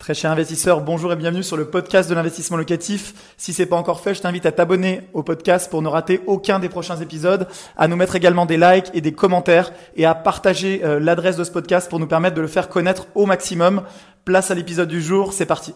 Très cher investisseur, bonjour et bienvenue sur le podcast de l'investissement locatif. Si c'est pas encore fait, je t'invite à t'abonner au podcast pour ne rater aucun des prochains épisodes, à nous mettre également des likes et des commentaires et à partager euh, l'adresse de ce podcast pour nous permettre de le faire connaître au maximum. Place à l'épisode du jour, c'est parti.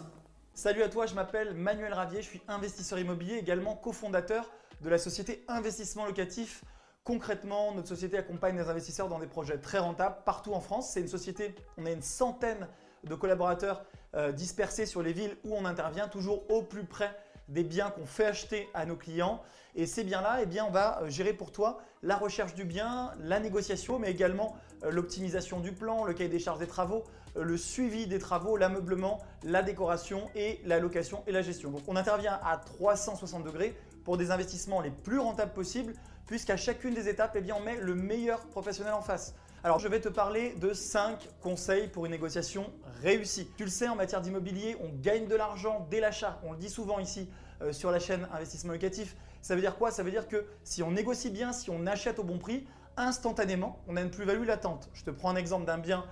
Salut à toi, je m'appelle Manuel Ravier, je suis investisseur immobilier, également cofondateur de la société Investissement Locatif. Concrètement, notre société accompagne les investisseurs dans des projets très rentables partout en France. C'est une société, on a une centaine de collaborateurs euh, dispersés sur les villes où on intervient, toujours au plus près des biens qu'on fait acheter à nos clients. Et ces biens-là, eh bien, on va euh, gérer pour toi la recherche du bien, la négociation, mais également euh, l'optimisation du plan, le cahier des charges des travaux, le suivi des travaux, l'ameublement, la décoration et la location et la gestion. Donc on intervient à 360 degrés pour des investissements les plus rentables possibles, puisqu'à chacune des étapes, eh bien, on met le meilleur professionnel en face. Alors je vais te parler de 5 conseils pour une négociation réussie. Tu le sais, en matière d'immobilier, on gagne de l'argent dès l'achat. On le dit souvent ici euh, sur la chaîne Investissement Locatif. Ça veut dire quoi? Ça veut dire que si on négocie bien, si on achète au bon prix, instantanément, on a une plus-value latente. Je te prends un exemple d'un bien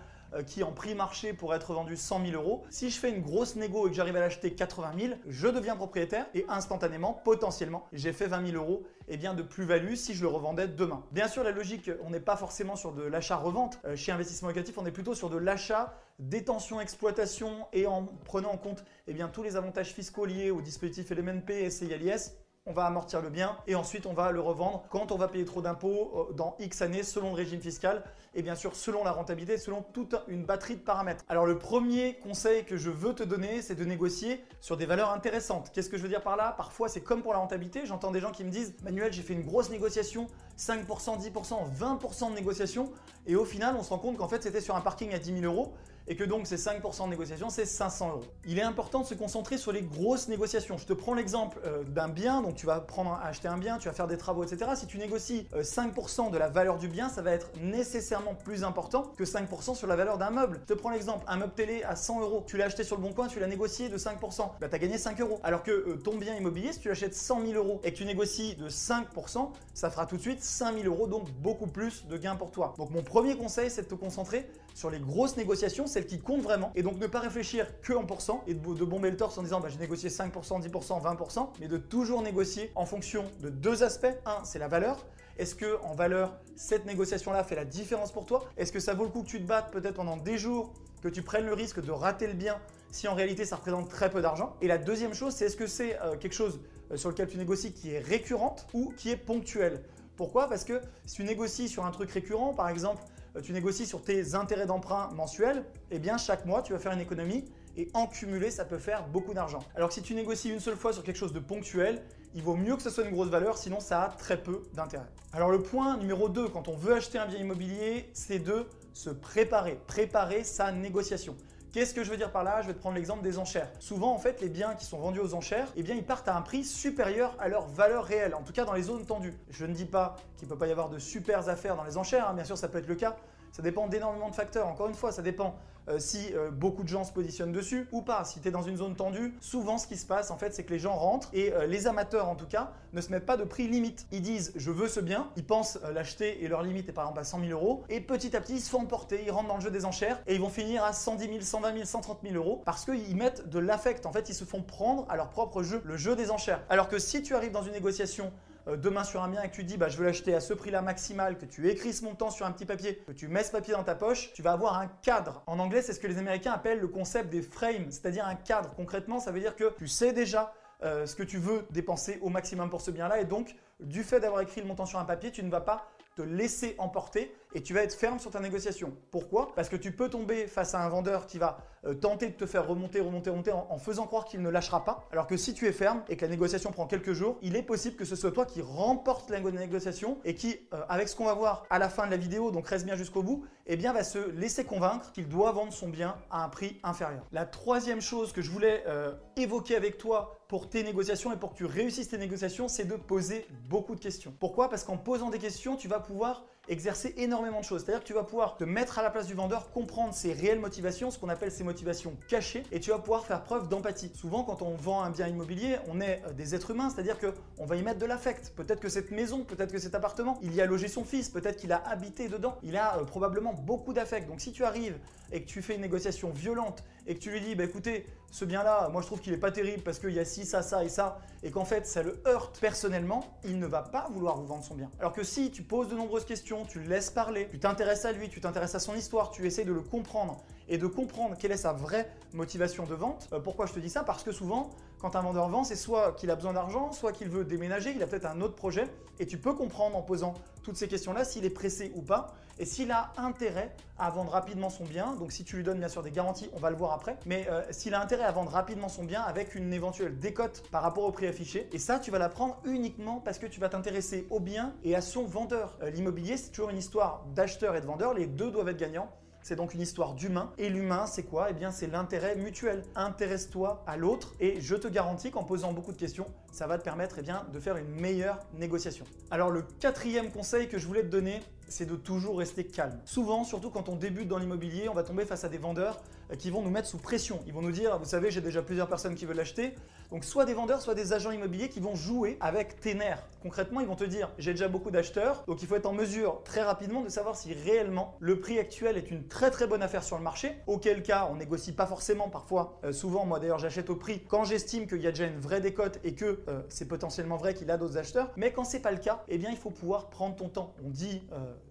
qui en prix marché pourrait être vendu 100 000 euros. Si je fais une grosse négo et que j'arrive à l'acheter 80 000, je deviens propriétaire et instantanément, potentiellement, j'ai fait 20 000 euros et bien, de plus-value si je le revendais demain. Bien sûr, la logique, on n'est pas forcément sur de l'achat-revente. Euh, chez Investissement Locatif, on est plutôt sur de l'achat, détention, exploitation et en prenant en compte eh bien, tous les avantages fiscaux liés au dispositif LMNP, SCILIS on va amortir le bien et ensuite on va le revendre quand on va payer trop d'impôts euh, dans X années selon le régime fiscal et bien sûr selon la rentabilité, selon toute une batterie de paramètres. Alors le premier conseil que je veux te donner, c'est de négocier sur des valeurs intéressantes. Qu'est-ce que je veux dire par là? Parfois c'est comme pour la rentabilité, j'entends des gens qui me disent Manuel, j'ai fait une grosse négociation, 5%, 10%, 20% de négociation et au final on se rend compte qu'en fait c'était sur un parking à 10 000 euros et que donc ces 5% de négociation, c'est 500 euros. Il est important de se concentrer sur les grosses négociations. Je te prends l'exemple euh, d'un bien, donc tu vas prendre, acheter un bien, tu vas faire des travaux, etc. Si tu négocies 5% euh, de la valeur du bien, ça va être nécessairement plus important que 5% sur la valeur d'un meuble. Je te prends l'exemple, un meuble télé à 100 euros, tu l'as acheté sur le bon coin, tu l'as négocié de 5%, bah, tu as gagné 5 euros. Alors que euh, ton bien immobilier, si tu l'achètes 100 000 euros et que tu négocies de 5%, ça fera tout de suite 5 000 euros, donc beaucoup plus de gains pour toi. Donc mon premier conseil, c'est de te concentrer sur les grosses négociations, celles qui comptent vraiment, et donc ne pas réfléchir que en pourcent et de, bomber le torse en disant bah, j'ai négocié 5%, 10%, 20%, mais de toujours négocier en fonction de deux aspects. Un, c'est la valeur. Est-ce que en valeur, cette négociation-là fait la différence pour toi? Est-ce que ça vaut le coup que tu te battes peut-être pendant des jours, que tu prennes le risque de rater le bien si en réalité ça représente très peu d'argent? Et la deuxième chose, c'est est-ce que c'est euh, quelque chose euh, sur lequel tu négocies qui est récurrente ou qui est ponctuelle Pourquoi? Parce que si tu négocies sur un truc récurrent, par exemple, tu négocies sur tes intérêts d'emprunt mensuels, eh bien chaque mois tu vas faire une économie et en cumulé ça peut faire beaucoup d'argent. Alors si tu négocies une seule fois sur quelque chose de ponctuel, il vaut mieux que ce soit une grosse valeur, sinon ça a très peu d'intérêt. Alors le point numéro 2 quand on veut acheter un bien immobilier, c'est de se préparer, préparer sa négociation. Qu'est-ce que je veux dire par là? Je vais te prendre l'exemple des enchères. Souvent, en fait, les biens qui sont vendus aux enchères, eh bien, ils partent à un prix supérieur à leur valeur réelle, en tout cas dans les zones tendues. Je ne dis pas qu'il ne peut pas y avoir de super affaires dans les enchères, hein. bien sûr, ça peut être le cas, ça dépend d'énormément de facteurs. Encore une fois, ça dépend euh, si euh, beaucoup de gens se positionnent dessus ou pas. Si tu es dans une zone tendue, souvent ce qui se passe en fait, c'est que les gens rentrent et euh, les amateurs en tout cas ne se mettent pas de prix limite. Ils disent je veux ce bien, ils pensent l'acheter et leur limite est par exemple à 100 000 euros et petit à petit ils se font porter, ils rentrent dans le jeu des enchères et ils vont finir à 110 000, 120 000, 130 000 euros parce qu'ils mettent de l'affect. En fait, ils se font prendre à leur propre jeu, le jeu des enchères. Alors que si tu arrives dans une négociation demain sur un bien et que tu dis bah, je veux l'acheter à ce prix-là maximal, que tu écris ce montant sur un petit papier, que tu mets ce papier dans ta poche, tu vas avoir un cadre. En anglais, c'est ce que les Américains appellent le concept des frames, c'est-à-dire un cadre. Concrètement, ça veut dire que tu sais déjà euh, ce que tu veux dépenser au maximum pour ce bien-là et donc du fait d'avoir écrit le montant sur un papier, tu ne vas pas te laisser emporter et tu vas être ferme sur ta négociation. Pourquoi? Parce que tu peux tomber face à un vendeur qui va euh, tenter de te faire remonter, remonter, remonter en, faisant croire qu'il ne lâchera pas. Alors que si tu es ferme et que la négociation prend quelques jours, il est possible que ce soit toi qui remporte la négociation et qui, euh, avec ce qu'on va voir à la fin de la vidéo, donc reste bien jusqu'au bout, eh bien va se laisser convaincre qu'il doit vendre son bien à un prix inférieur. La troisième chose que je voulais euh, évoquer avec toi pour tes négociations et pour que tu réussisses tes négociations, c'est de poser beaucoup de questions. Pourquoi? Parce qu'en posant des questions, tu vas pouvoir exercer énormément de choses. C'est-à-dire que tu vas pouvoir te mettre à la place du vendeur, comprendre ses réelles motivations, ce qu'on appelle ses motivations cachées, et tu vas pouvoir faire preuve d'empathie. Souvent, quand on vend un bien immobilier, on est euh, des êtres humains, c'est-à-dire que on va y mettre de l'affect. Peut-être que cette maison, peut-être que cet appartement, il y a logé son fils, peut-être qu'il a habité dedans. Il a euh, probablement beaucoup d'affect. Donc si tu arrives et que tu fais une négociation violente et que tu lui dis, bah écoutez, ce bien-là, moi je trouve qu'il est pas terrible parce qu'il y a ci, ça, ça et ça, et qu'en fait ça le heurte personnellement, il ne va pas vouloir vous vendre son bien. Alors que si tu poses de nombreuses questions, tu le laisses parler, tu t'intéresses à lui, tu t'intéresses à son histoire, tu essaies de le comprendre et de comprendre quelle est sa vraie motivation de vente. Euh, pourquoi je te dis ça? Parce que souvent, quand un vendeur vend, c'est soit qu'il a besoin d'argent, soit qu'il veut déménager, il a peut-être un autre projet, et tu peux comprendre en posant toutes ces questions-là s'il est pressé ou pas, et s'il a intérêt à vendre rapidement son bien. Donc si tu lui donnes bien sûr des garanties, on va le voir après, mais euh, s'il a intérêt à vendre rapidement son bien avec une éventuelle décote par rapport au prix affiché, et ça tu vas l'apprendre uniquement parce que tu vas t'intéresser au bien et à son vendeur. Euh, l'immobilier, c'est toujours une histoire d'acheteur et de vendeur, les deux doivent être gagnants. C'est donc une histoire d'humain. Et l'humain, c'est quoi? Eh bien, c'est l'intérêt mutuel. Intéresse-toi à l'autre et je te garantis qu'en posant beaucoup de questions, ça va te permettre eh bien, de faire une meilleure négociation. Alors, le quatrième conseil que je voulais te donner, c'est de toujours rester calme. Souvent, surtout quand on débute dans l'immobilier, on va tomber face à des vendeurs euh, qui vont nous mettre sous pression. Ils vont nous dire, vous savez, j'ai déjà plusieurs personnes qui veulent l'acheter. Donc soit des vendeurs, soit des agents immobiliers qui vont jouer avec tes nerfs. Concrètement, ils vont te dire, j'ai déjà beaucoup d'acheteurs, donc il faut être en mesure très rapidement de savoir si réellement le prix actuel est une très très bonne affaire sur le marché. Auquel cas, on négocie pas forcément parfois. Euh, souvent, moi d'ailleurs, j'achète au prix quand j'estime qu'il y a déjà une vraie décote et que euh, c'est potentiellement vrai qu'il a d'autres acheteurs. Mais quand c'est pas le cas, eh bien, il faut pouvoir prendre ton temps. On dit,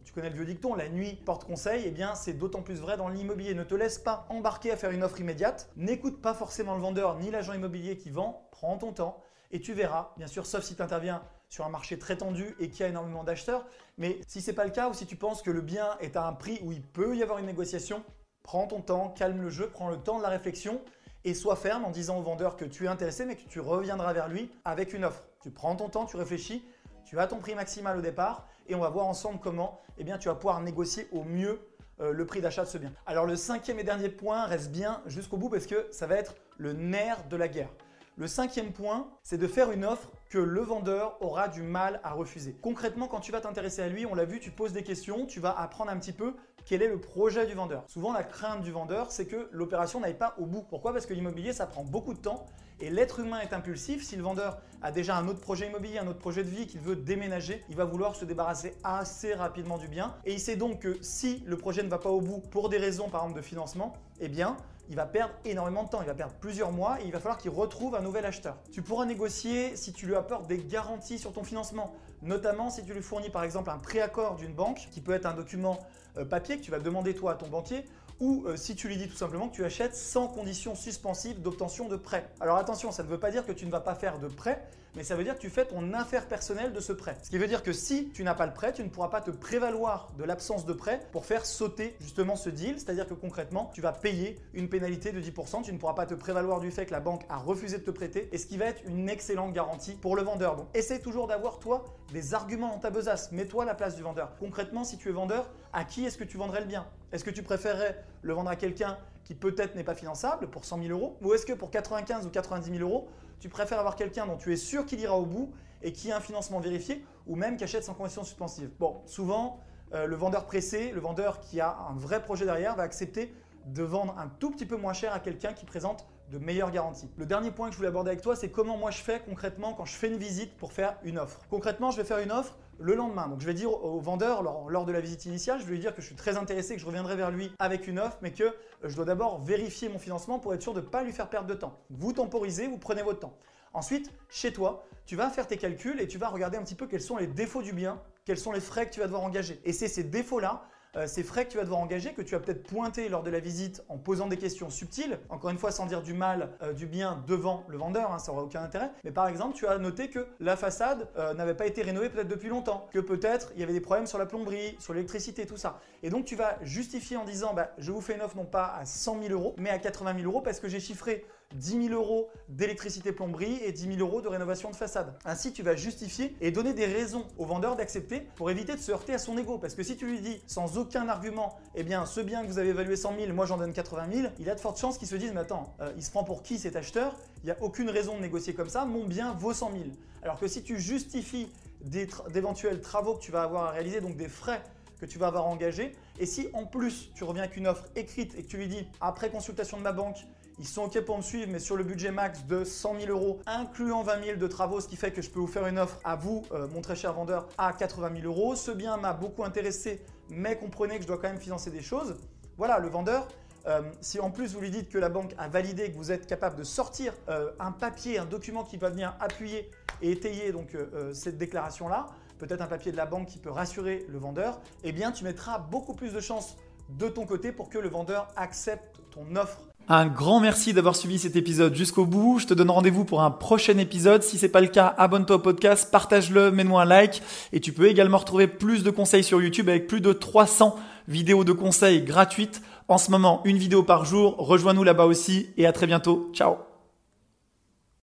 tu connais le vieux dicton, la nuit porte conseil, eh bien c'est d'autant plus vrai dans l'immobilier. Ne te laisse pas embarquer à faire une offre immédiate, n'écoute pas forcément le vendeur ni l'agent immobilier qui vend, prends ton temps et tu verras, bien sûr, sauf si tu interviens sur un marché très tendu et qui a énormément d'acheteurs, mais si c'est pas le cas ou si tu penses que le bien est à un prix où il peut y avoir une négociation, prends ton temps, calme le jeu, prends le temps de la réflexion et sois ferme en disant au vendeur que tu es intéressé mais que tu reviendras vers lui avec une offre. Tu prends ton temps, tu réfléchis, tu as ton prix maximal au départ et on va voir ensemble comment eh tu vas pouvoir négocier au mieux euh, le prix d'achat de ce bien. Alors le cinquième et dernier point reste bien jusqu'au bout parce que ça va être le nerf de la guerre. Le cinquième point, c'est de faire une offre que le vendeur aura du mal à refuser. Concrètement, quand tu vas t'intéresser à lui, on l'a vu, tu poses des questions, tu vas apprendre un petit peu quel est le projet du vendeur. Souvent, la crainte du vendeur, c'est que l'opération n'aille pas au bout. Pourquoi? Parce que l'immobilier, ça prend beaucoup de temps et l'être humain est impulsif. Si le vendeur a déjà un autre projet immobilier, un autre projet de vie qu'il veut déménager, il va vouloir se débarrasser assez rapidement du bien. Et il sait donc que si le projet ne va pas au bout pour des raisons, par exemple, de financement, eh bien, il va perdre énormément de temps, il va perdre plusieurs mois et il va falloir qu'il retrouve un nouvel acheteur. Tu pourras négocier si tu lui apportes des garanties sur ton financement, notamment si tu lui fournis par exemple un préaccord d'une banque, qui peut être un document euh, papier que tu vas demander toi à ton banquier, ou euh, si tu lui dis tout simplement que tu achètes sans condition suspensive d'obtention de prêt. Alors attention, ça ne veut pas dire que tu ne vas pas faire de prêt, mais ça veut dire que tu fais ton affaire personnelle de ce prêt. Ce qui veut dire que si tu n'as pas le prêt, tu ne pourras pas te prévaloir de l'absence de prêt pour faire sauter justement ce deal, c'est-à-dire que concrètement, tu vas payer une pénalité de 10%, tu ne pourras pas te prévaloir du fait que la banque a refusé de te prêter, et ce qui va être une excellente garantie pour le vendeur. Donc essaie toujours d'avoir toi des arguments dans ta besace, mets-toi la place du vendeur. Concrètement, si tu es vendeur, à qui est-ce que tu vendrais le bien? Est-ce que tu préférerais le vendre à quelqu'un peut-être n'est pas finançable pour 100 000 euros Ou est-ce que pour 95 ou 90 000 euros, tu préfères avoir quelqu'un dont tu es sûr qu'il ira au bout et qui a un financement vérifié ou même qui achète sans condition suspensive Bon, souvent, euh, le vendeur pressé, le vendeur qui a un vrai projet derrière va accepter de vendre un tout petit peu moins cher à quelqu'un qui présente de meilleures garanties. Le dernier point que je voulais aborder avec toi, c'est comment moi je fais concrètement quand je fais une visite pour faire une offre. Concrètement, je vais faire une offre le lendemain. Donc je vais dire au vendeur lors, de la visite initiale, je vais lui dire que je suis très intéressé, que je reviendrai vers lui avec une offre, mais que euh, je dois d'abord vérifier mon financement pour être sûr de ne pas lui faire perdre de temps. Vous temporisez, vous prenez votre temps. Ensuite, chez toi, tu vas faire tes calculs et tu vas regarder un petit peu quels sont les défauts du bien, quels sont les frais que tu vas devoir engager. Et c'est ces défauts-là euh, ces frais que tu vas devoir engager, que tu vas peut-être pointer lors de la visite en posant des questions subtiles, encore une fois sans dire du mal, euh, du bien devant le vendeur, hein, ça n'aura aucun intérêt. Mais par exemple, tu as noté que la façade euh, n'avait pas été rénovée peut-être depuis longtemps, que peut-être il y avait des problèmes sur la plomberie, sur l'électricité, tout ça. Et donc tu vas justifier en disant, bah, je vous fais une offre non pas à 100 000 euros, mais à 80 000 euros parce que j'ai chiffré 10 000 euros d'électricité plomberie et 10 000 euros de rénovation de façade. Ainsi, tu vas justifier et donner des raisons au vendeur d'accepter pour éviter de se heurter à son ego. Parce que si tu lui dis sans aucun argument, eh bien, ce bien que vous avez évalué 100 000, moi j'en donne 80 000, il a de fortes chances qu'il se dise, mais attends, euh, il se prend pour qui cet acheteur? Il n'y a aucune raison de négocier comme ça, mon bien vaut 100 000. Alors que si tu justifies d'éventuels travaux que tu vas avoir à réaliser, donc des frais que tu vas avoir engagé. Et si en plus tu reviens avec une offre écrite et que tu lui dis après consultation de ma banque, ils sont OK pour me suivre, mais sur le budget max de 100 000 euros, incluant 20 000 de travaux, ce qui fait que je peux vous faire une offre à vous, euh, mon très cher vendeur, à 80 000 euros. Ce bien m'a beaucoup intéressé, mais comprenez que je dois quand même financer des choses. Voilà, le vendeur, euh, si en plus vous lui dites que la banque a validé, que vous êtes capable de sortir euh, un papier, un document qui va venir appuyer et étayer donc cette déclaration-là, peut-être un papier de la banque qui peut rassurer le vendeur, eh bien tu mettras beaucoup plus de chances de ton côté pour que le vendeur accepte ton offre. Un grand merci d'avoir suivi cet épisode jusqu'au bout. Je te donne rendez-vous pour un prochain épisode. Si c'est pas le cas, abonne-toi au podcast, partage-le, mets-moi un like et tu peux également retrouver plus de conseils sur YouTube avec plus de 300 vidéos de conseils gratuites. En ce moment, une vidéo par jour. Rejoins-nous là-bas aussi et à très bientôt. Ciao